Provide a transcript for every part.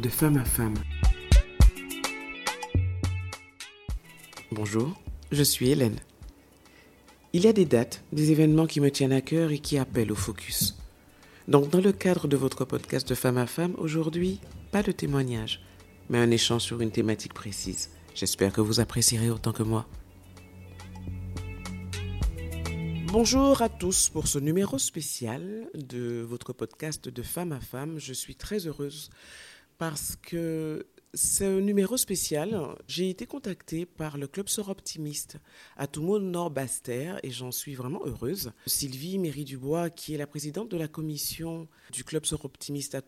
de femme à femme. Bonjour, je suis Hélène. Il y a des dates, des événements qui me tiennent à cœur et qui appellent au focus. Donc dans le cadre de votre podcast de femme à femme, aujourd'hui, pas de témoignage, mais un échange sur une thématique précise. J'espère que vous apprécierez autant que moi. Bonjour à tous pour ce numéro spécial de votre podcast de femme à femme. Je suis très heureuse parce que ce numéro spécial, j'ai été contactée par le Club Sort Optimiste à Toumo Nord Bastère et j'en suis vraiment heureuse. Sylvie Méry Dubois, qui est la présidente de la commission du Club Sort Optimiste à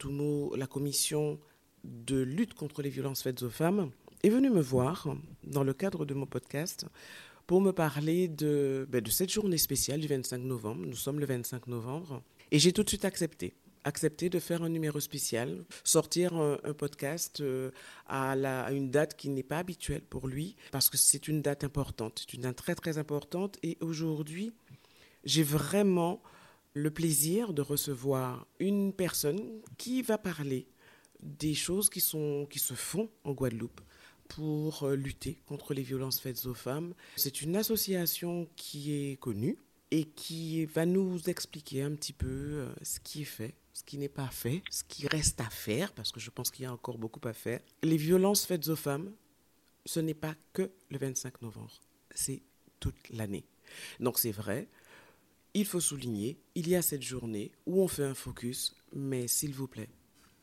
la commission de lutte contre les violences faites aux femmes, est venue me voir dans le cadre de mon podcast pour me parler de, ben, de cette journée spéciale du 25 novembre. Nous sommes le 25 novembre et j'ai tout de suite accepté accepté de faire un numéro spécial, sortir un, podcast euh, à, à, une date qui n'est pas habituelle pour lui, parce que c'est une date importante, c'est une date très très importante. Et aujourd'hui, j'ai vraiment le plaisir de recevoir une personne qui va parler des choses qui, sont, qui se font en Guadeloupe pour euh, lutter contre les violences faites aux femmes. C'est une association qui est connue et qui va nous expliquer un petit peu euh, ce qui est fait ce qui n'est pas fait, ce qui reste à faire, parce que je pense qu'il y a encore beaucoup à faire. Les violences faites aux femmes, ce n'est pas que le 25 novembre, c'est toute l'année. Donc c'est vrai, il faut souligner, il y a cette journée où on fait un focus, mais s'il vous plaît,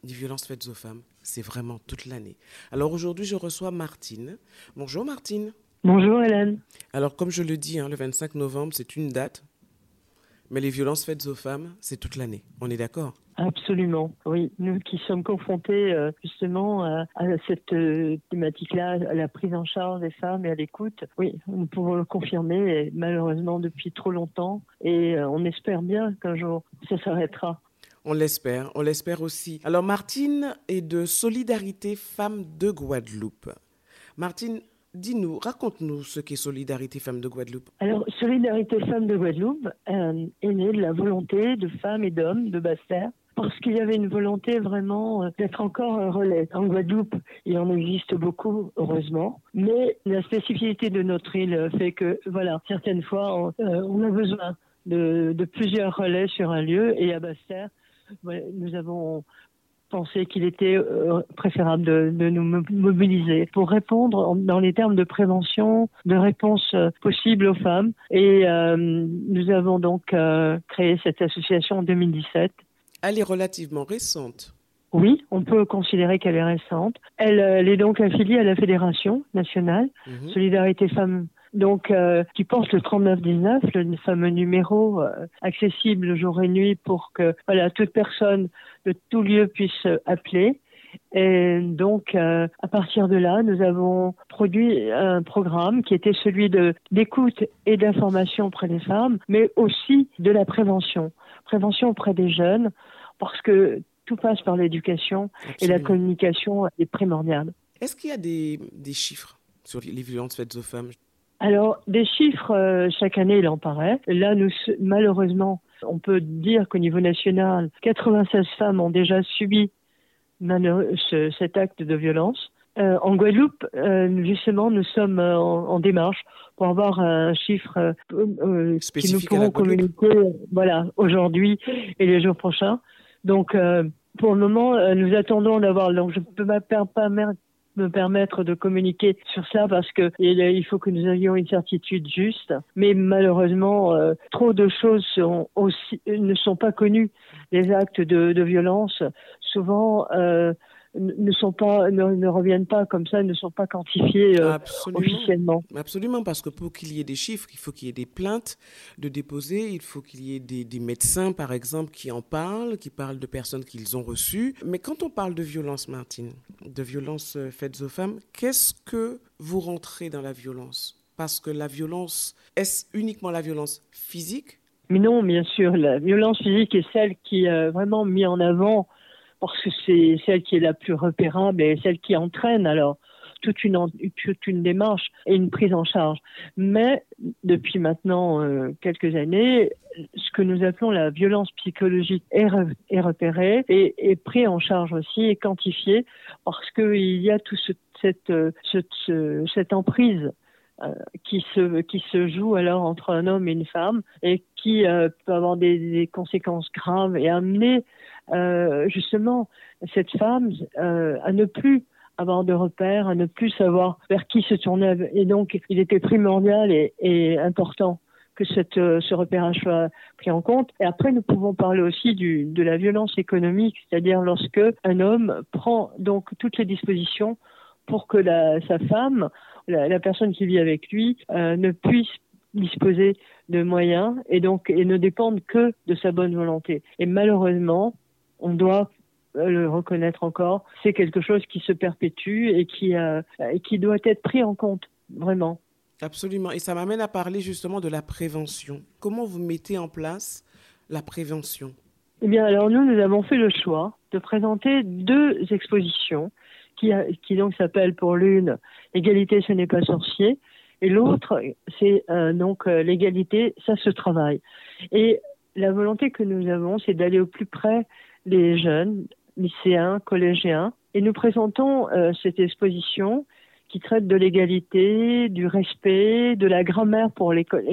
les violences faites aux femmes, c'est vraiment toute l'année. Alors aujourd'hui, je reçois Martine. Bonjour Martine. Bonjour Hélène. Alors comme je le dis, hein, le 25 novembre, c'est une date, mais les violences faites aux femmes, c'est toute l'année. On est d'accord? Absolument, oui. Nous qui sommes confrontés euh, justement à, cette euh, thématique-là, à la prise en charge des femmes et à l'écoute, oui, nous pouvons le confirmer, malheureusement depuis trop longtemps, et euh, on espère bien qu'un jour ça s'arrêtera. On l'espère, on l'espère aussi. Alors Martine est de Solidarité Femmes de Guadeloupe. Martine, Dis-nous, raconte-nous ce qu'est Solidarité Femmes de Guadeloupe. Alors, Solidarité Femmes de Guadeloupe est née de la volonté de femmes et d'hommes de Basse-Terre parce qu'il y avait une volonté vraiment euh, d'être encore un relais. En Guadeloupe, il en existe beaucoup, heureusement, mais la spécificité de notre île fait que, voilà, certaines fois, on, euh, a besoin de, plusieurs relais sur un lieu, et à Basse-Terre, nous avons pensé qu'il était euh, préférable de, nous mobiliser pour répondre dans les termes de prévention, de réponse possible aux femmes. Et nous avons donc créé cette association en 2017 elle est relativement récente. Oui, on peut considérer qu'elle est récente. Elle, euh, est donc affiliée à la Fédération nationale mhm. Solidarité Femmes, donc euh, qui porte le 3919, le fameux numéro euh, accessible jour et nuit pour que voilà toute personne de tout lieu puisse appeler. Et donc, à partir de là, nous avons produit un programme qui était celui de d'écoute et d'information auprès des femmes, mais aussi de la prévention, prévention auprès des jeunes, parce que tout passe par l'éducation et la communication est primordiale. Est-ce qu'il y a des, des, chiffres sur les violences faites aux femmes? Alors, des chiffres, euh, chaque année, il en paraît. Là, nous, malheureusement, on peut dire qu'au niveau national, 96 femmes ont déjà subi ce, cet acte de violence. Euh, en Guadeloupe, euh, justement, nous sommes en, démarche pour avoir un chiffre qui nous pourront communiquer voilà, aujourd'hui et les jours prochains. Donc, euh, pour le moment, euh, nous attendons d'avoir. Donc, je ne peux pas me permettre de communiquer sur ça parce que il faut que nous ayons une certitude juste. Mais malheureusement, euh, trop de choses sont aussi, ne sont pas connues. Les actes de, de violence, souvent, ne sont pas ne, reviennent pas comme ça, ne sont pas quantifiés euh, officiellement. Absolument, parce que pour qu'il y ait des chiffres, il faut qu'il y ait des plaintes de déposer, il faut qu'il y ait des, des, médecins, par exemple, qui en parlent, qui parlent de personnes qu'ils ont reçues. Mais quand on parle de violence, Martine, de violence euh, faites aux femmes, qu'est-ce que vous rentrez dans la violence? Parce que la violence, est-ce uniquement la violence physique? Mais non, bien sûr, la violence physique est celle qui est vraiment mise en avant parce que c'est celle qui est la plus repérable et celle qui entraîne alors toute une, démarche et une prise en charge. Mais depuis maintenant euh, quelques années, ce que nous appelons la violence psychologique est, repérée et est pris en charge aussi et quantifiée parce qu'il y a toute cette, cette emprise euh, qui se joue alors entre un homme et une femme et qui euh, peut avoir des, conséquences graves et amener euh, justement cette femme euh, à ne plus avoir de repères, à ne plus savoir vers qui se tourner. Et donc, il était primordial et, et important que cette, euh, ce repérage soit pris en compte. Et après, nous pouvons parler aussi du, de la violence économique, c'est-à-dire lorsque un homme prend donc toutes les dispositions pour que la, sa femme la, personne qui vit avec lui euh, ne puisse disposer de moyens et donc et ne dépendre que de sa bonne volonté. Et malheureusement, on doit le reconnaître encore, c'est quelque chose qui se perpétue et qui, euh, et qui doit être pris en compte, vraiment. Absolument. Et ça m'amène à parler justement de la prévention. Comment vous mettez en place la prévention? Eh bien, alors nous, nous avons fait le choix de présenter deux expositions qui, qui donc s'appelle pour l'une Égalité, ce n'est pas sorcier, et l'autre, c'est euh, donc euh, l'égalité, ça se travaille. Et la volonté que nous avons, c'est d'aller au plus près des jeunes, lycéens, collégiens, et nous présentons euh, cette exposition qui traite de l'égalité, du respect, de la grammaire pour l'exposition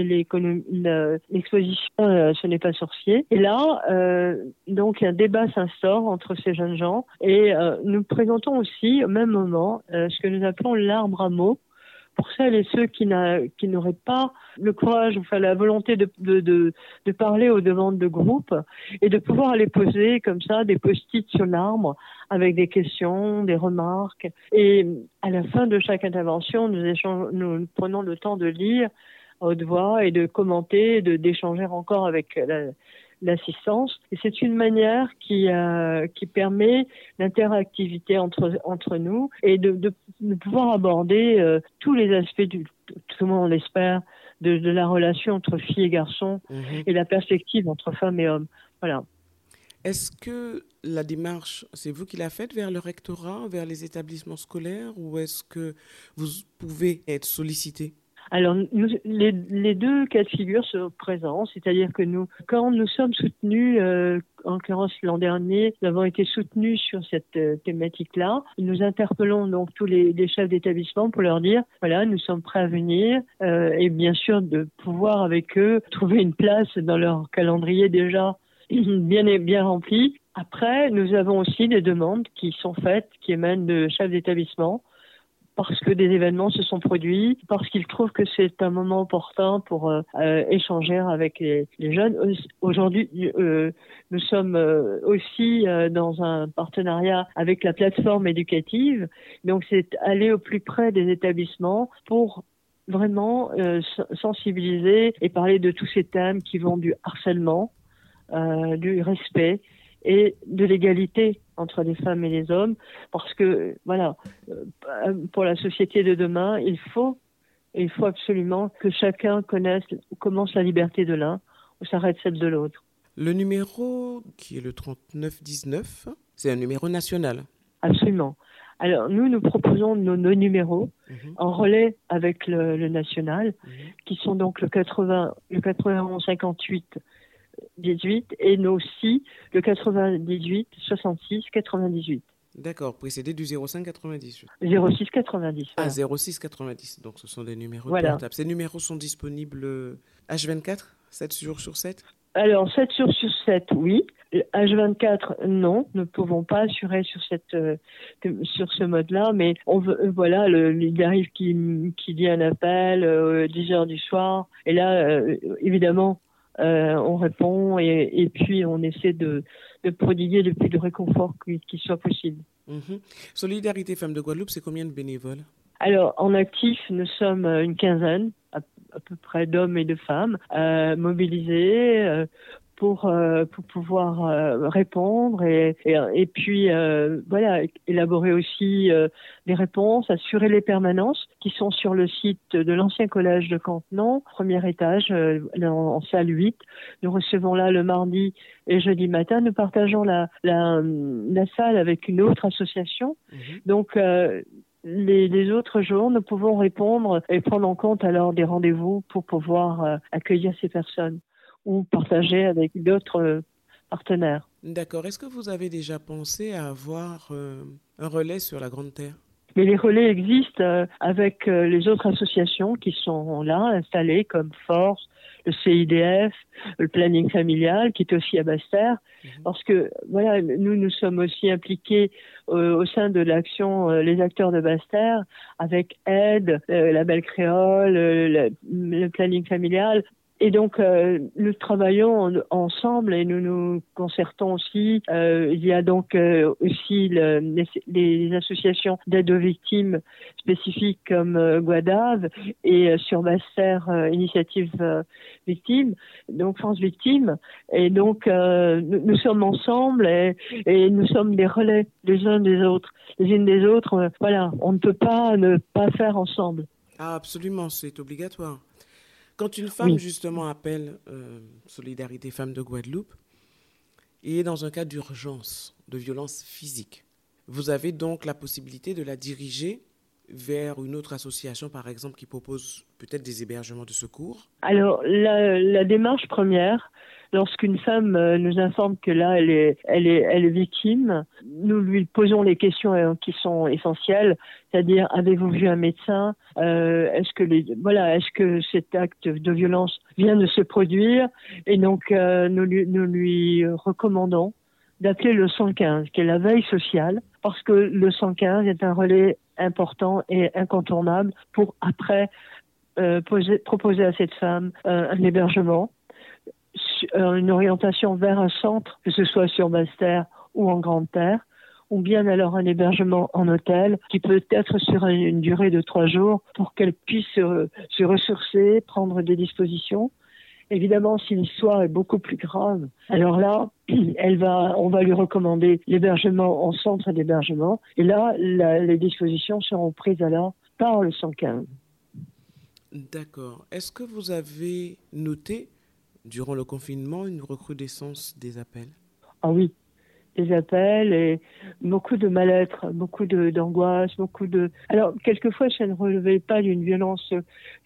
euh, Ce n'est pas sorcier. Et là, euh, donc un débat s'instaure entre ces jeunes gens et euh, nous présentons aussi au même moment euh, ce que nous appelons l'arbre à mots pour celles et ceux qui n'auraient pas le courage, enfin la volonté de, de, de, de parler au devant de groupe et de pouvoir aller poser comme ça des post-it sur l'arbre avec des questions, des remarques. Et à la fin de chaque intervention, nous, échange, nous prenons le temps de lire à haute voix et de commenter, d'échanger encore avec la, l'assistance. Et c'est une manière qui, euh, qui permet l'interactivité entre, entre nous et de, de, de pouvoir aborder euh, tous les aspects, du, tout le monde l'espère, de, de, la relation entre filles et garçons mmh. et la perspective entre femmes et hommes. Voilà. Est-ce que la démarche, c'est vous qui la faites vers le rectorat, vers les établissements scolaires, ou est-ce que vous pouvez être sollicité alors, nous, les, les, deux cas de figure sont présents, c'est-à-dire que nous, quand nous sommes soutenus, euh, en l'occurrence l'an dernier, nous avons été soutenus sur cette euh, thématique-là. Nous interpellons donc tous les, les chefs d'établissement pour leur dire, voilà, nous sommes prêts à venir, euh, et bien sûr de pouvoir avec eux trouver une place dans leur calendrier déjà bien bien rempli. Après, nous avons aussi des demandes qui sont faites, qui émanent de chefs d'établissement parce que des événements se sont produits, parce qu'ils trouvent que c'est un moment opportun pour euh, euh, échanger avec les, jeunes. Aujourd'hui, euh, nous sommes euh, aussi euh, dans un partenariat avec la plateforme éducative. Donc, c'est aller au plus près des établissements pour vraiment sensibiliser et parler de tous ces thèmes qui vont du harcèlement, du respect et de l'égalité entre les femmes et les hommes, parce que voilà, euh, pour la société de demain, il faut, il faut absolument que chacun connaisse, commence la liberté de l'un ou s'arrête celle de l'autre. Le numéro qui est le 3919, c'est un numéro national. Absolument. Alors nous, nous proposons nos, nos numéros mmh. en relais avec le, le national, mmh. qui sont donc le 80, le 91 58 18 et nous aussi le 98 66 98. D'accord, précédé du 05 90. 06 90. Ah, 06 90. Donc ce sont des numéros voilà. Ces numéros sont disponibles H24, 7 jours sur 7 alors, 7 jours sur 7, oui. H24, non. Nous ne pouvons pas assurer sur, cette, euh, sur ce mode-là, mais on veut, euh, voilà, le, il arrive qu'il qu y ait un appel euh, 10 heures du soir. Et là, euh, évidemment, euh, on répond et, et, puis on essaie de, de prodiguer le plus de réconfort qui, qui soit possible. Mmh. Solidarité Femmes de Guadeloupe, c'est combien de bénévoles? Alors, en actif, nous sommes une quinzaine, à, à peu près d'hommes et de femmes, euh, mobilisés euh, pour, euh, pour pouvoir euh, répondre et, et, et puis euh, voilà élaborer aussi euh, des réponses, assurer les permanences qui sont sur le site de l'ancien collège de Cantenon, premier étage euh, en, en, salle 8. Nous recevons là le mardi et jeudi matin. Nous partageons la, la, la salle avec une autre association. Mmh. Donc les, autres jours, nous pouvons répondre et prendre en compte alors des rendez-vous pour pouvoir euh, accueillir ces personnes ou partager avec d'autres partenaires. D'accord. Est-ce que vous avez déjà pensé à avoir euh, un relais sur la Grande Terre? Mais les relais existent euh, avec les autres associations qui sont là, installées comme Force, le CIDF, le planning familial, qui est aussi à Basse-Terre, mhm. parce que voilà, nous nous sommes aussi impliqués euh, au sein de l'action euh, les acteurs de Basse-Terre avec Aide, euh, la Belle Créole, le planning familial, et donc, euh, nous travaillons ensemble et nous nous concertons aussi. Euh, il y a donc euh, aussi les, associations d'aide aux victimes spécifiques comme Guadave et sur Basser Initiative Victime, donc France Victime. Et donc, nous, sommes ensemble et, et, nous sommes des relais les uns des autres, les unes des autres. voilà, on ne peut pas ne pas faire ensemble. Ah, absolument, c'est obligatoire. Quand une femme, justement, appelle euh, Solidarité Femmes de Guadeloupe et est dans un cas d'urgence, de violence physique, vous avez donc la possibilité de la diriger vers une autre association, par exemple, qui propose peut-être des hébergements de secours? Alors, la démarche première, Lorsqu'une femme euh, nous informe que là, elle est, elle est, elle est victime, nous lui posons les questions euh, qui sont essentielles, c'est-à-dire avez-vous vu un médecin? Euh, Est-ce que les, voilà, est-ce que cet acte de violence vient de se produire? Et donc nous, lui, nous lui recommandons d'appeler le 115, qui est la veille sociale, parce que le 115 est un relais important et incontournable pour après proposer à cette femme un hébergement. euh, une orientation vers un centre, que ce soit sur Basse-Terre ou en Grande Terre, ou bien alors un hébergement en hôtel qui peut être sur une durée de trois jours pour qu'elle puisse se, ressourcer, prendre des dispositions. Évidemment, si l'histoire est beaucoup plus grave, alors là, on va lui recommander l'hébergement en centre d'hébergement. Et là, les dispositions seront prises alors par le 115. D'accord. Est-ce que vous avez noté durant le confinement une recrudescence des appels? Ah oui, des appels et beaucoup de mal-être, beaucoup d'angoisse, beaucoup de. Alors quelquefois, ça ne relevait pas d'une violence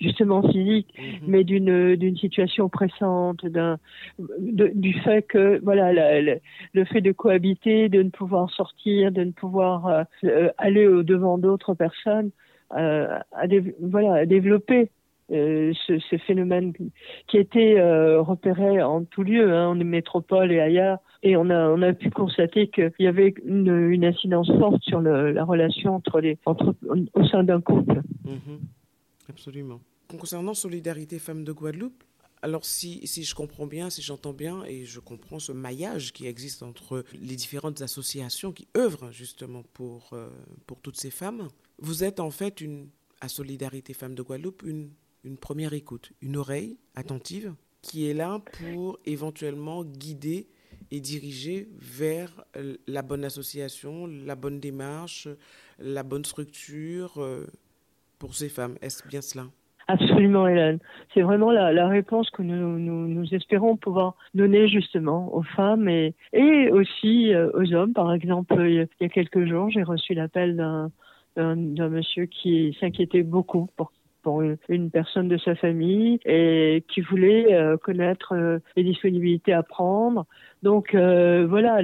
justement physique, mhm. mais d'une d'une situation pressante, d'un du fait que voilà le fait de cohabiter, de ne pouvoir sortir, de ne pouvoir euh, aller au devant d'autres personnes, euh, à, voilà à développer euh, ce, ce, phénomène qui était euh, repéré en tout lieu, hein, en métropole et ailleurs. Et on a, on a pu constater qu'il y avait une, une, incidence forte sur le, la relation entre les, entre, au sein d'un couple. Mhm. absolument. Concernant Solidarité Femmes de Guadeloupe, alors si, si je comprends bien, si j'entends bien et je comprends ce maillage qui existe entre les différentes associations qui œuvrent justement pour, euh, pour toutes ces femmes, vous êtes en fait une, à Solidarité Femmes de Guadeloupe une une première écoute, une oreille attentive qui est là pour éventuellement guider et diriger vers euh, la bonne association, la bonne démarche, la bonne structure euh, pour ces femmes. Est-ce bien cela? Absolument, Hélène. C'est vraiment la, réponse que nous, nous, espérons pouvoir donner justement aux femmes et, aussi euh, aux hommes. Par exemple, il y a quelques jours, j'ai reçu l'appel d'un d'un monsieur qui s'inquiétait beaucoup pour pour une, personne de sa famille et qui voulait euh, connaître euh, les disponibilités à prendre. Donc euh, voilà,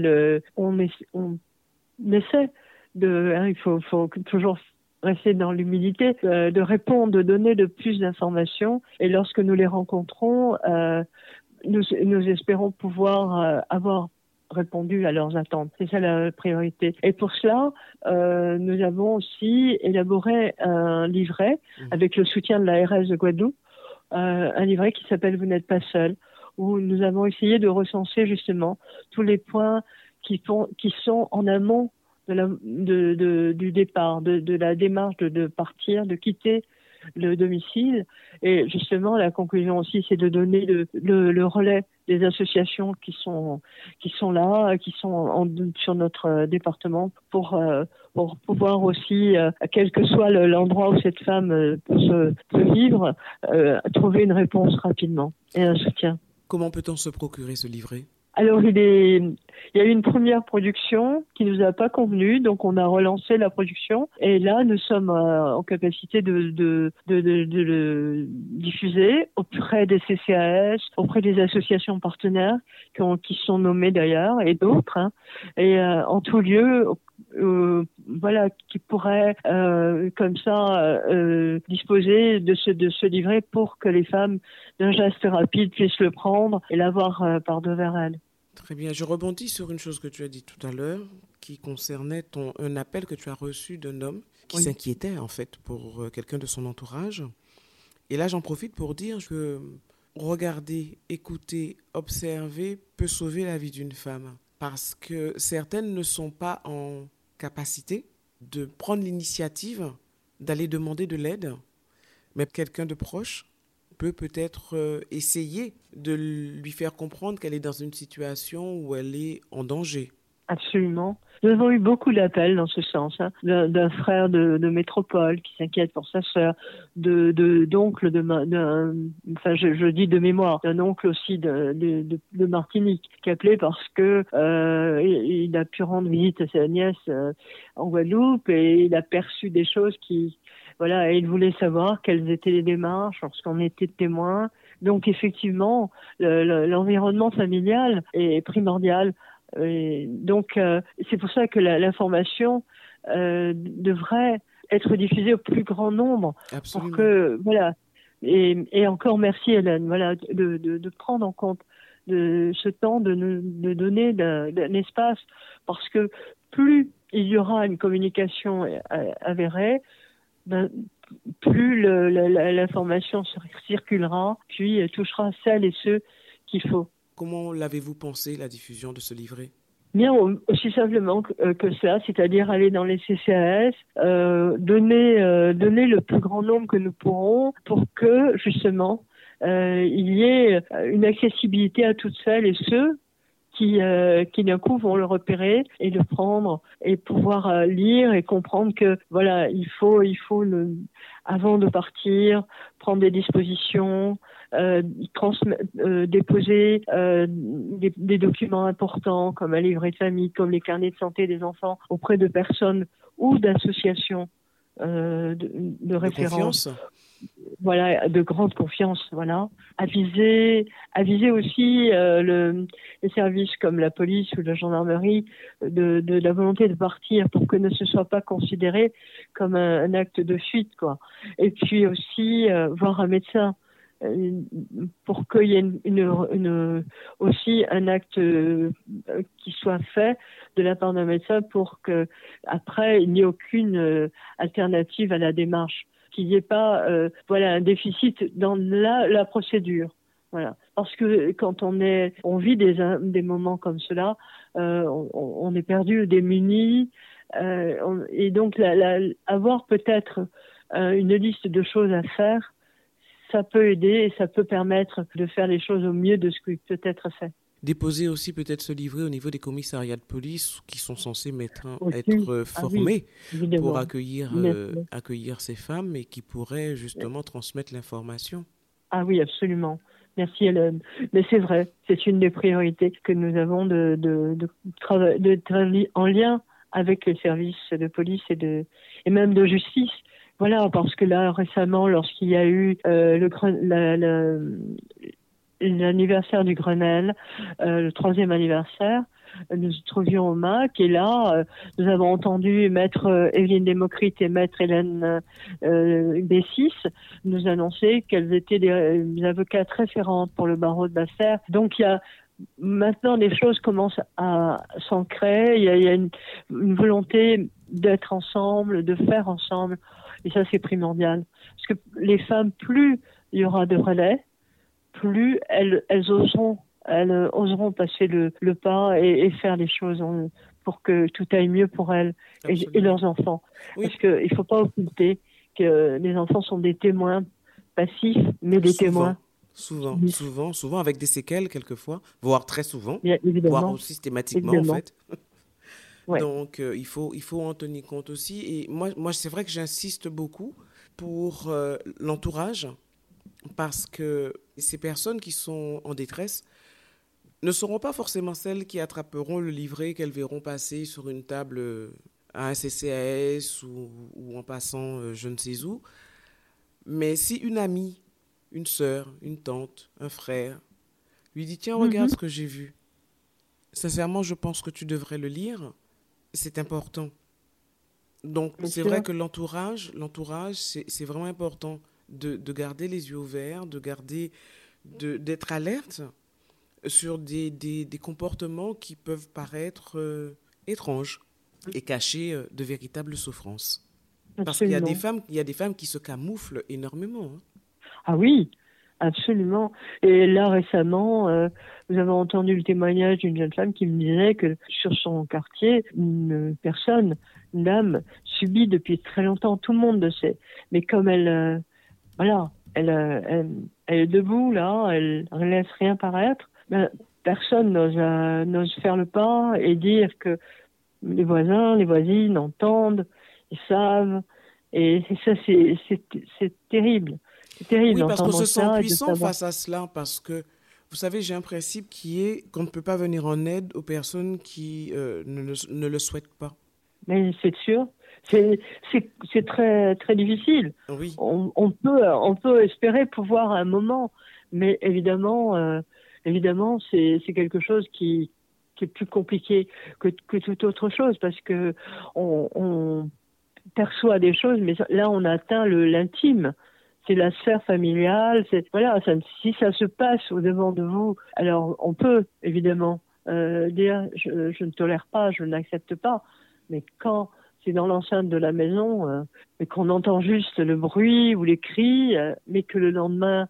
on, essaie de, hein, il faut, toujours rester dans l'humilité, de répondre, de donner de plus d'informations. Et lorsque nous les rencontrons, nous espérons pouvoir avoir répondu à leurs attentes. C'est ça la priorité. Et pour cela, euh, nous avons aussi élaboré un livret mmh. avec le soutien de la RS de Guadeloupe, euh, un livret qui s'appelle Vous n'êtes pas seul, où nous avons essayé de recenser justement tous les points qui, font, qui sont en amont de la, de, de, du départ, de, la démarche de, partir, de quitter le domicile. Et justement, la conclusion aussi, c'est de donner le, relais des associations qui sont qui sont là, qui sont sur notre euh, département pour euh, pour pouvoir aussi, euh, quel que soit l'endroit où cette femme peut se, vivre, trouver une réponse rapidement et un soutien. Comment peut-on se procurer ce livret? Alors, il, est, il y a eu une première production qui nous a pas convenu, donc on a relancé la production. Et là, nous sommes euh, en capacité de, de, de, de, le diffuser auprès des CCAS, auprès des associations partenaires qui, ont, qui sont nommées d'ailleurs, et d'autres. Hein. Et euh, en tout lieu, euh, voilà, qui pourraient euh, comme ça euh, disposer de ce, de ce livret pour que les femmes d'un geste rapide puissent le prendre et l'avoir par devers elles. Très bien. Je rebondis sur une chose que tu as dit tout à l'heure qui concernait ton, un appel que tu as reçu d'un homme qui s'inquiétait en fait pour quelqu'un de son entourage. Et là, j'en profite pour dire que regarder, écouter, observer peut sauver la vie d'une femme parce que certaines ne sont pas en capacité de prendre l'initiative d'aller demander de l'aide, mais quelqu'un de proche peut peut-être euh, essayer de lui faire comprendre qu'elle est dans une situation où elle est en danger. Absolument. Nous avons eu beaucoup d'appels dans ce sens, hein. d'un frère de, métropole qui s'inquiète pour sa sœur, de d'oncle de, enfin je, dis de mémoire, d'un oncle aussi de, Martinique qui appelait parce que euh, a pu rendre visite à sa nièce euh, en Guadeloupe et il a perçu des choses qui voilà, il voulait savoir quelles étaient les démarches lorsqu'on était témoin. Donc effectivement, l'environnement familial est primordial donc, euh, c'est pour ça que l'information euh, devrait être diffusée au plus grand nombre. Absolument. Pour que, voilà. Et, encore merci Hélène, voilà, de, de, prendre en compte de ce temps, de, de donner d'un espace, parce que plus il y aura une communication avérée, ben, plus l'information circulera, puis touchera celles et ceux qu'il faut. Comment l'avez-vous pensé, la diffusion de ce livret? Bien, aussi simplement que, euh, cela, c'est-à-dire aller dans les CCAS, euh, donner, euh, donner le plus grand nombre que nous pourrons pour que, justement, il y ait une accessibilité à toutes celles et ceux qui, qui d'un coup vont le repérer et le prendre et pouvoir lire et comprendre que voilà il faut il faut avant de partir prendre des dispositions euh, euh, déposer euh, des, documents importants comme un livret de famille, comme les carnets de santé des enfants auprès de personnes ou d'associations de, de, référence. voilà, de grande confiance, voilà. Aviser, aviser aussi le, les services comme la police ou la gendarmerie de, de, la volonté de partir pour que ne se soit pas considéré comme un, acte de fuite, quoi. Et puis aussi voir un médecin pour qu'il y ait une, aussi un acte euh, qui soit fait de la part d'un médecin pour que après il n'y ait aucune euh, alternative à la démarche, qu'il n'y ait pas euh, voilà un déficit dans la, procédure. Voilà. Parce que quand on est, on vit des, des moments comme cela, on, est perdu, démuni, et donc avoir peut-être une liste de choses à faire ça peut aider et ça peut permettre de faire les choses au mieux de ce qui peut être fait. Déposer aussi peut-être se livrer au niveau des commissariats de police qui sont censés mettre, être euh, ah formés pour accueillir, euh, accueillir ces femmes et qui pourraient justement transmettre l'information. Ah oui, absolument. Merci Hélène. Mais c'est vrai, c'est une des priorités que nous avons de, de, de, de travailler en lien avec les services de police et, de, et même de justice voilà, parce que là, récemment, lorsqu'il y a eu euh, le, l'anniversaire du Grenelle, euh, le troisième anniversaire, nous nous trouvions au MAC et là, euh, nous avons entendu Maître Evelyne Démocrite et Maître Hélène Bessis nous annoncer qu'elles étaient des, avocates référentes pour le barreau de Basser. Donc il y a maintenant les choses commencent à s'ancrer, il y a, une volonté d'être ensemble, de faire ensemble. Et ça, c'est primordial. Parce que les femmes, plus il y aura de relais, plus elles, elles oseront, elles oseront passer le, le pas et, faire les choses pour que tout aille mieux pour elles et, leurs enfants. Parce qu'il ne faut pas occulter que les enfants sont des témoins passifs, mais des témoins. Souvent, souvent, souvent avec des séquelles quelquefois, voire très souvent, voire systématiquement en fait. Donc, euh, il, faut, il faut en tenir compte aussi. Et moi, moi c'est vrai que j'insiste beaucoup pour euh, l'entourage, parce que ces personnes qui sont en détresse ne seront pas forcément celles qui attraperont le livret qu'elles verront passer sur une table à un CCAS ou, en passant euh, je ne sais où. Mais si une amie, une sœur, une tante, un frère, lui dit Tiens, regarde mhm. ce que j'ai vu. Sincèrement, je pense que tu devrais le lire. C'est important. Donc, c'est vrai que l'entourage, l'entourage, c'est vraiment important de, garder les yeux ouverts, de garder, d'être alerte sur des, des, comportements qui peuvent paraître euh, étranges et cacher euh, de véritables souffrances. Parce qu'il y a des femmes, il y a des femmes qui se camouflent énormément. Hein. Ah oui, absolument. Et là récemment, euh, vous avez entendu le témoignage d'une jeune femme qui me disait que sur son quartier, une personne, une dame, subit depuis très longtemps. Tout le monde le sait. Mais comme elle, euh, voilà, elle, elle, est debout là, elle ne laisse rien paraître. Ben, personne n'ose faire le pas et dire que les voisins, les voisines entendent, ils savent. Et ça, c'est terrible. C'est terrible. Oui, parce qu'on se sent puissant face à cela, parce que, vous savez, j'ai un principe qui est qu'on ne peut pas venir en aide aux personnes qui euh, ne, ne, le souhaitent pas. Mais c'est sûr. C'est très, très difficile. Oui. On, on, peut, on peut espérer pouvoir à un moment, mais évidemment, euh, évidemment c'est quelque chose qui, qui est plus compliqué que, que toute autre chose parce que on, on perçoit des choses, mais là on atteint l'intime. C'est la sphère familiale. C'est voilà, ça, si ça se passe au devant de vous, alors on peut évidemment euh, dire je, je, ne tolère pas, je n'accepte pas. Mais quand c'est dans l'enceinte de la maison, euh, et qu'on entend juste le bruit ou les cris, euh, mais que le lendemain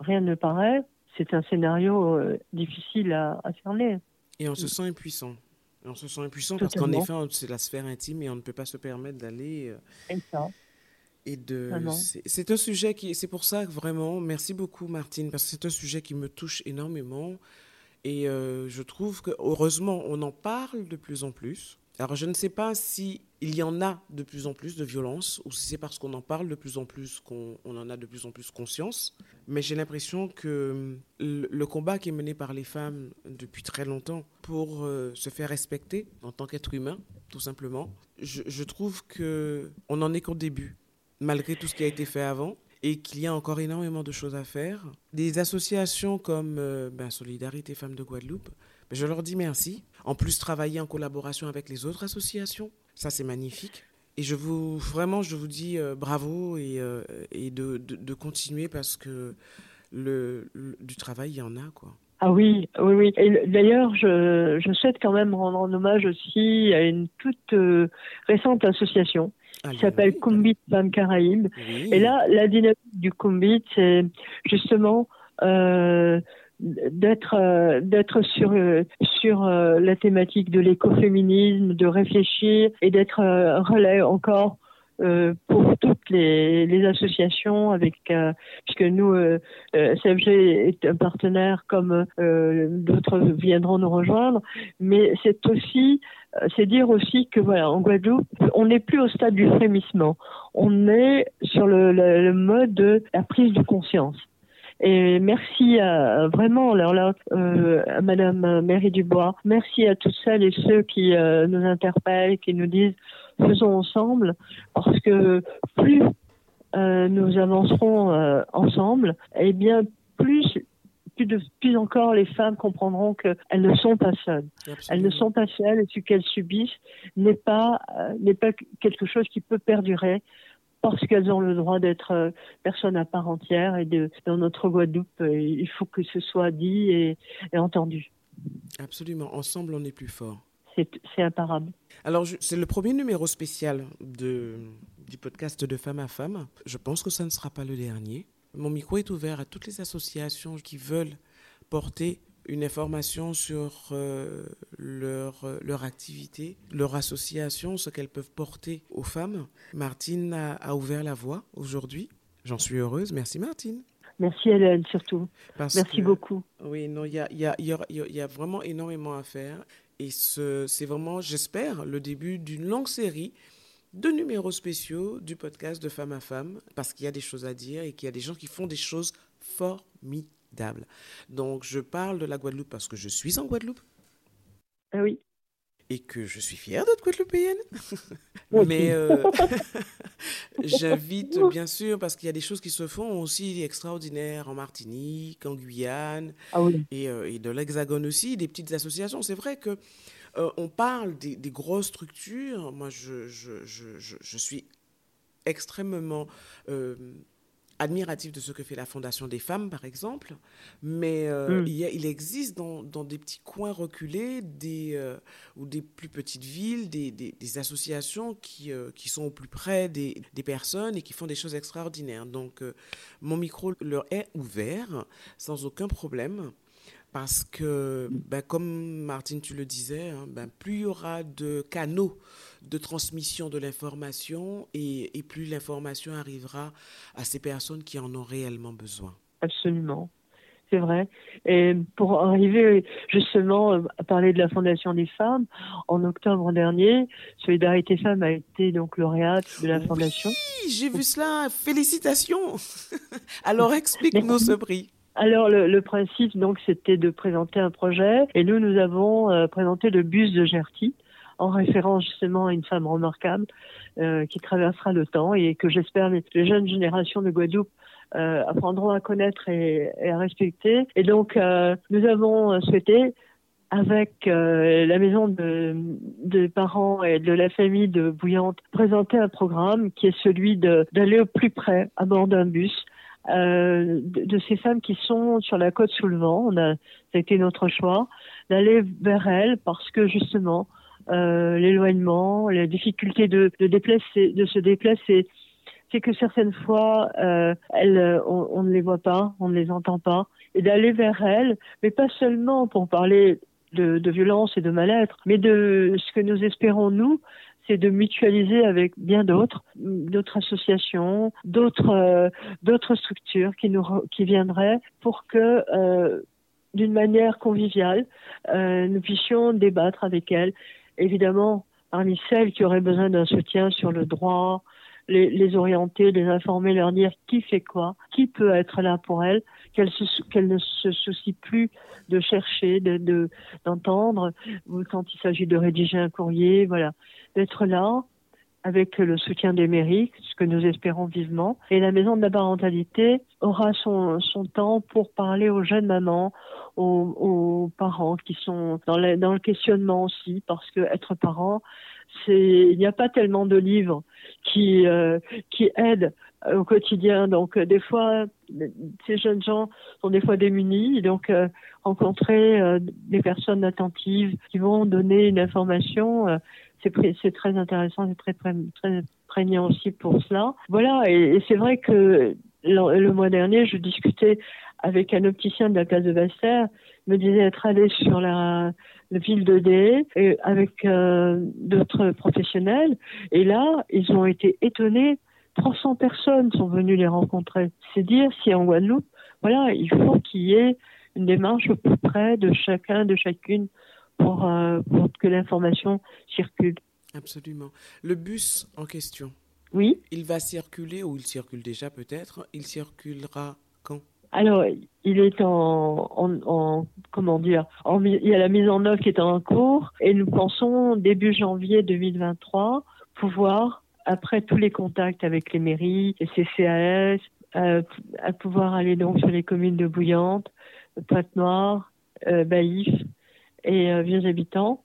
rien ne paraît, c'est un scénario difficile à, à cerner. Et on se sent impuissant. on se sent impuissant parce qu'en effet, c'est la sphère intime et on ne peut pas se permettre d'aller. Euh, et de. C'est un sujet qui. C'est pour ça que vraiment, merci beaucoup, Martine, parce que c'est un sujet qui me touche énormément. Et euh, je trouve que, heureusement, on en parle de plus en plus. Alors, je ne sais pas si il y en a de plus en plus de violence ou si c'est parce qu'on en parle de plus en plus qu'on en a de plus en plus conscience. Mais j'ai l'impression que le, combat qui est mené par les femmes depuis très longtemps pour euh, se faire respecter en tant qu'être humain, tout simplement, je, trouve que on en est qu'au début, malgré tout ce qui a été fait avant et qu'il y a encore énormément de choses à faire. Des associations comme euh, ben, Solidarité Femmes de Guadeloupe je leur dis merci. En plus, travailler en collaboration avec les autres associations, ça c'est magnifique. Et je vous, vraiment, je vous dis euh, bravo et, euh, de, continuer parce que le, du travail, il y en a, quoi. Ah oui, oui, oui. Et d'ailleurs, je, je, souhaite quand même rendre hommage aussi à une toute récente association qui s'appelle Combit Femmes Caraïbes. Et là, la dynamique du Combit, c'est justement d'être euh, d'être sur euh, sur euh, la thématique de l'écoféminisme, de réfléchir et d'être relais encore pour toutes les, les associations avec puisque nous CFG est un partenaire comme d'autres viendront nous rejoindre. Mais c'est aussi c'est dire aussi que voilà en Guadeloupe on n'est plus au stade du frémissement on est sur le, mode de la prise de conscience et merci vraiment alors là, euh, à Madame Mary Dubois. Merci à toutes celles et ceux qui euh, nous interpellent, qui nous disent faisons ensemble, parce que plus euh, nous avancerons euh, ensemble, et eh bien plus plus, de, plus encore les femmes comprendront qu'elles ne sont pas seules. Elles ne sont pas seules et ce qu'elles subissent n'est pas euh, n'est pas quelque chose qui peut perdurer parce qu'elles ont le droit d'être euh, personnes à part entière et de, dans notre Guadeloupe, euh, il faut que ce soit dit et, entendu. Absolument. Ensemble, on est plus fort. C'est imparable. Alors, c'est le premier numéro spécial de, du podcast de Femme à Femme. Je pense que ça ne sera pas le dernier. Mon micro est ouvert à toutes les associations qui veulent porter une information sur euh, leur, euh, leur activité, leur association, ce qu'elles peuvent porter aux femmes. Martine a, ouvert la voie aujourd'hui. J'en suis heureuse. Merci Martine. Merci Hélène surtout. Merci beaucoup. Oui, non, il y a, y, a, y a, vraiment énormément à faire. Et c'est vraiment, j'espère, le début d'une longue série de numéros spéciaux du podcast de Femme à Femme, parce qu'il y a des choses à dire et qu'il y a des gens qui font des choses formidables formidable. Donc, je parle de la Guadeloupe parce que je suis en Guadeloupe. Ah oui. Et que je suis fière d'être guadeloupéenne. Mais euh, j'invite, bien sûr, parce qu'il y a des choses qui se font aussi extraordinaires en Martinique, en Guyane, ah oui. et, euh, et, de l'Hexagone aussi, des petites associations. C'est vrai que euh, on parle des, des, grosses structures. Moi, je, je, je, je suis extrêmement euh, admiratif de ce que fait la Fondation des femmes, par exemple, mais euh, mm. il, y a, il, existe dans, dans, des petits coins reculés des, euh, ou des plus petites villes des, des, des associations qui, qui sont au plus près des, personnes et qui font des choses extraordinaires. Donc, mon micro leur est ouvert sans aucun problème. Parce que, ben, comme Martine, tu le disais, hein, ben, plus il y aura de canaux de transmission de l'information et, et, plus l'information arrivera à ces personnes qui en ont réellement besoin. Absolument, c'est vrai. Et pour arriver justement à parler de la Fondation des femmes, en octobre dernier, Solidarité Femmes a été donc lauréate de la Fondation. Oui, j'ai vu cela. Félicitations. Alors explique-nous ce prix. Alors le, le, principe donc c'était de présenter un projet et nous nous avons euh, présenté le bus de Gerty en référence justement à une femme remarquable euh, qui traversera le temps et que j'espère les, jeunes générations de Guadeloupe euh, apprendront à connaître et, et, à respecter. Et donc euh, nous avons souhaité avec euh, la maison de, de, parents et de la famille de Bouillante présenter un programme qui est celui d'aller au plus près à bord d'un bus euh, de, de, ces femmes qui sont sur la côte sous le vent. On a, ça a été notre choix d'aller vers elles parce que justement euh, l'éloignement, la difficulté de, de, déplacer, de se déplacer, c'est que certaines fois euh, elles, on, on, ne les voit pas, on ne les entend pas, et d'aller vers elles, mais pas seulement pour parler de, de violence et de mal-être, mais de ce que nous espérons nous, c'est de mutualiser avec bien d'autres, d'autres associations, d'autres euh, d'autres structures qui nous qui viendraient pour que euh, d'une manière conviviale, euh, nous puissions débattre avec elles. Évidemment, parmi celles qui auraient besoin d'un soutien sur le droit, les, les, orienter, les informer, leur dire qui fait quoi, qui peut être là pour elles, qu'elles qu ne se soucient plus de chercher, de d'entendre de, quand il s'agit de rédiger un courrier, voilà, d'être là avec le soutien des mairies, ce que nous espérons vivement. Et la maison de la parentalité aura son, son temps pour parler aux jeunes mamans, aux, aux parents qui sont dans, les, dans le questionnement aussi, parce que être parent, il n'y a pas tellement de livres qui euh, qui aident au quotidien. Donc euh, des fois, ces jeunes gens sont des fois démunis. Donc euh, rencontrer des personnes attentives qui vont donner une information, c'est très intéressant, c'est très, très prégnant aussi pour cela. Voilà, et, c'est vrai que le, le, mois dernier, je discutais avec un opticien de la place de Basse-Terre, me disait être allé sur la, la ville de Dé et avec euh, d'autres professionnels. Et là, ils ont été étonnés. 300 personnes sont venues les rencontrer. C'est dire si en Guadeloupe, voilà, il faut qu'il y ait une démarche au plus près de chacun, de chacune pour, euh, pour que l'information circule. Absolument. Le bus en question. Oui. Il va circuler, ou il circule déjà peut-être, il circulera alors, il est en, en, en comment dire, il y a la mise en œuvre qui est en cours et nous pensons début janvier 2023 pouvoir, après tous les contacts avec les mairies, les CCAS, euh, pouvoir aller donc sur les communes de Bouillante, Pointe-Noire, euh, Baïf et euh, Vieux Habitants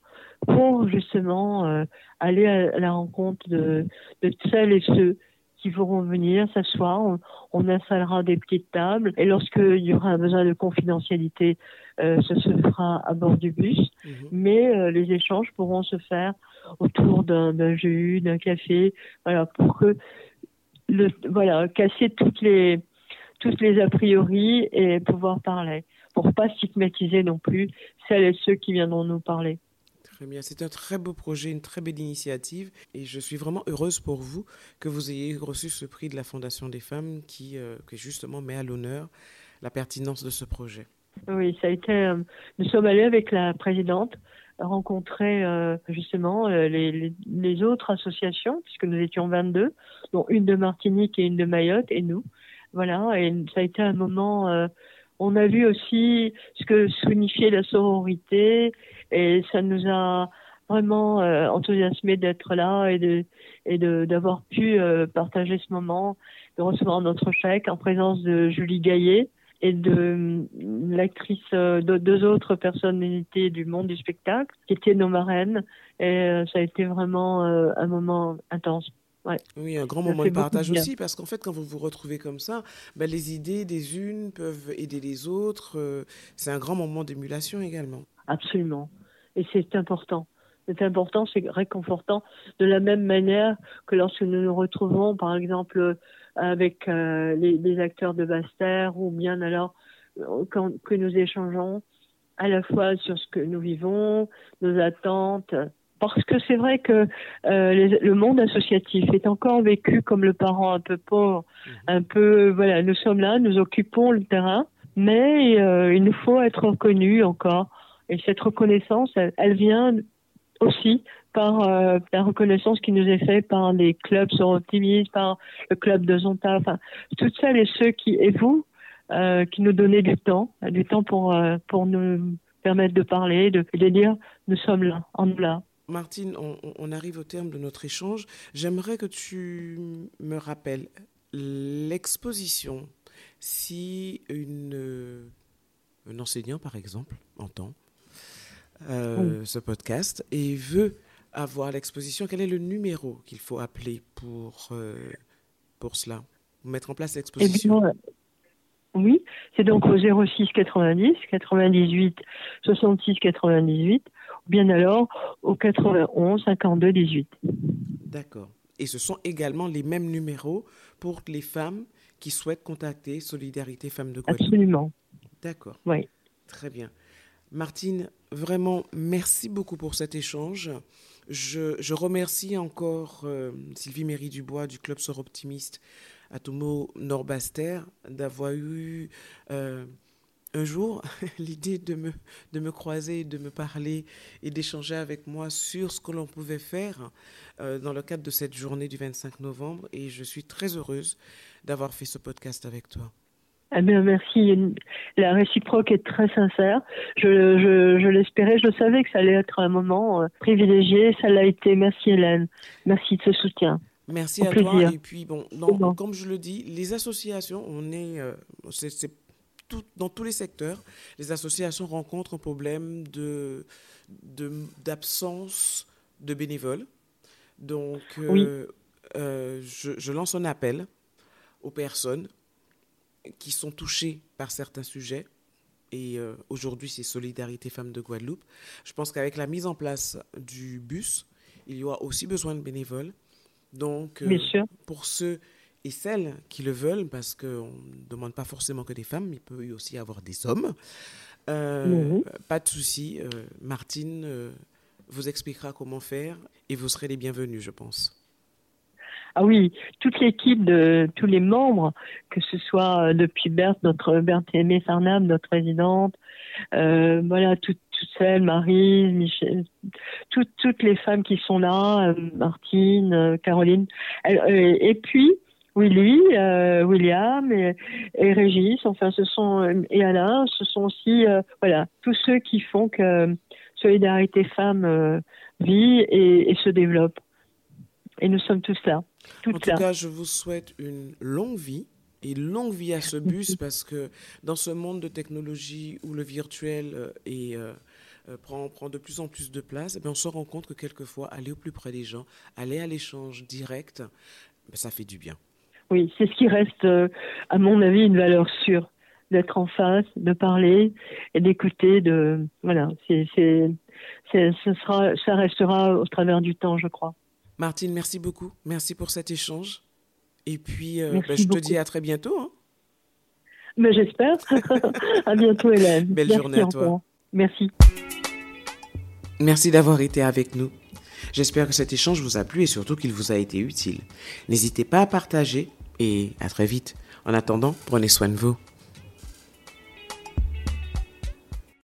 pour justement euh, aller à la rencontre de celles et ceux qui pourront venir s'asseoir. On, on, installera des petites tables et lorsqu'il y aura un besoin de confidentialité, euh, ce se fera à bord du bus. Mmh. Mais euh, les échanges pourront se faire autour d'un jus, d'un café, voilà, pour que le, voilà, casser toutes les toutes les a priori et pouvoir parler, pour pas stigmatiser non plus celles et ceux qui viendront nous parler. C'est un très beau projet, une très belle initiative et je suis vraiment heureuse pour vous que vous ayez reçu ce prix de la Fondation des femmes qui, euh, justement met à l'honneur la pertinence de ce projet. Oui, ça a été. Euh, nous sommes allés avec la présidente rencontrer euh, justement les, autres associations, puisque nous étions 22, dont une de Martinique et une de Mayotte, et nous. Voilà, et ça a été un moment, on a vu aussi ce que signifiait la sororité et ça nous a vraiment euh, enthousiasmé d'être là et de et d'avoir pu euh, partager ce moment, de recevoir notre chèque en présence de Julie Gaillet et de euh, l'actrice de deux autres personnalités du monde du spectacle qui étaient nos marraines et ça a été vraiment un moment intense. Oui, un grand moment de partage aussi, parce qu'en fait, quand vous vous retrouvez comme ça, ben, les idées des unes peuvent aider les autres. Euh, c'est un grand moment d'émulation également. Acabsolument. Et c'est important. C'est important, c'est réconfortant, de la même manière que lorsque nous nous retrouvons, par exemple, avec euh, les, acteurs de Basse-Terre, ou bien alors euh, quand, que nous échangeons à la fois sur ce que nous vivons, nos attentes, parce que c'est vrai que euh, le monde associatif est encore vécu comme le parent un peu pauvre, mhm. un peu voilà, nous sommes là, nous occupons le terrain, mais euh, il nous faut être reconnus encore. Et cette reconnaissance, elle, vient aussi par euh, la reconnaissance qui nous est faite par les clubs sur optimistes, par le club de Zonta, enfin toutes celles et ceux qui et vous qui nous donnaient du temps, du temps pour pour nous permettre de parler, de, dire nous sommes là, en nous là. Martine, on, arrive au terme de notre échange. J'aimerais que tu me rappelles l'exposition. Si un enseignant, par exemple, entend euh, ce podcast et veut avoir l'exposition, quel est le numéro qu'il faut appeler pour, euh, pour cela Mettre en place l'exposition? eh Oui, c'est donc au 06 90 98 66 98 bien alors au 91 52 18. D'accord. Et ce sont également les mêmes numéros pour les femmes qui souhaitent contacter Solidarité Femmes de Guadeloupe. Absolument. D'accord. Oui. Très bien. Martine, vraiment, merci beaucoup pour cet échange. Je, remercie encore euh, Sylvie Méry Dubois du Club Sort Optimiste à Tomo Nord-Baster d'avoir eu euh, un jour l'idée de me, de me croiser, de me parler et d'échanger avec moi sur ce que l'on pouvait faire euh, dans le cadre de cette journée du 25 novembre. Et je suis très heureuse d'avoir fait ce podcast avec toi. Eh bien, merci. La réciproque est très sincère. Je, je, je l'espérais, je savais que ça allait être un moment euh, privilégié. Ça l'a été. Merci Hélène. Merci de ce soutien. Merci à toi. Et puis, bon, comme je le dis, les associations, on est, euh, c'est dans tous les secteurs, les associations rencontrent un problème de, d'absence de, bénévoles. Donc, euh, euh, je, lance un appel aux personnes qui sont touchées par certains sujets. Et euh, aujourd'hui, c'est Solidarité Femmes de Guadeloupe. Je pense qu'avec la mise en place du bus, il y aura aussi besoin de bénévoles. Donc, pour ceux et celles qui le veulent, parce qu'on ne demande pas forcément que des femmes, il peut y aussi avoir des hommes. Euh, mhm. Pas de souci, euh, Martine euh, vous expliquera comment faire et vous serez les bienvenus, je pense. Ah oui, toute l'équipe de tous les membres, que ce soit depuis Berthe, notre Berthe Aimé Farnam, notre présidente, voilà, toutes, celles, Marie, Michel, toutes les femmes qui sont là, Martine, Caroline, et puis Willy, euh, William et, Régis, enfin ce sont et Alain, ce sont aussi euh, voilà tous ceux qui font que Solidarité Femmes euh, vit et, se développe. Et nous sommes tous là. En tout cas, je vous souhaite une longue vie et longue vie à ce bus parce que dans ce monde de technologie où le virtuel est prend, prend, de plus en plus de place, eh on se rend compte que quelquefois, aller au plus près des gens, aller à l'échange direct, ben, ça fait du bien. Oui, c'est ce qui reste, euh, à mon avis, une valeur sûre d'être en face, de parler et d'écouter. De voilà, c'est, c'est, ce sera, ça restera au travers du temps, je crois. Martine, merci beaucoup. Merci pour cet échange. Et puis, euh, ben, je te dis à très bientôt. Hein. Mais j'espère. à bientôt, Hélène. Belle journée à toi. Merci. Merci d'avoir été avec nous. J'espère que cet échange vous a plu et surtout qu'il vous a été utile. N'hésitez pas à partager et à très vite. En attendant, prenez soin de vous.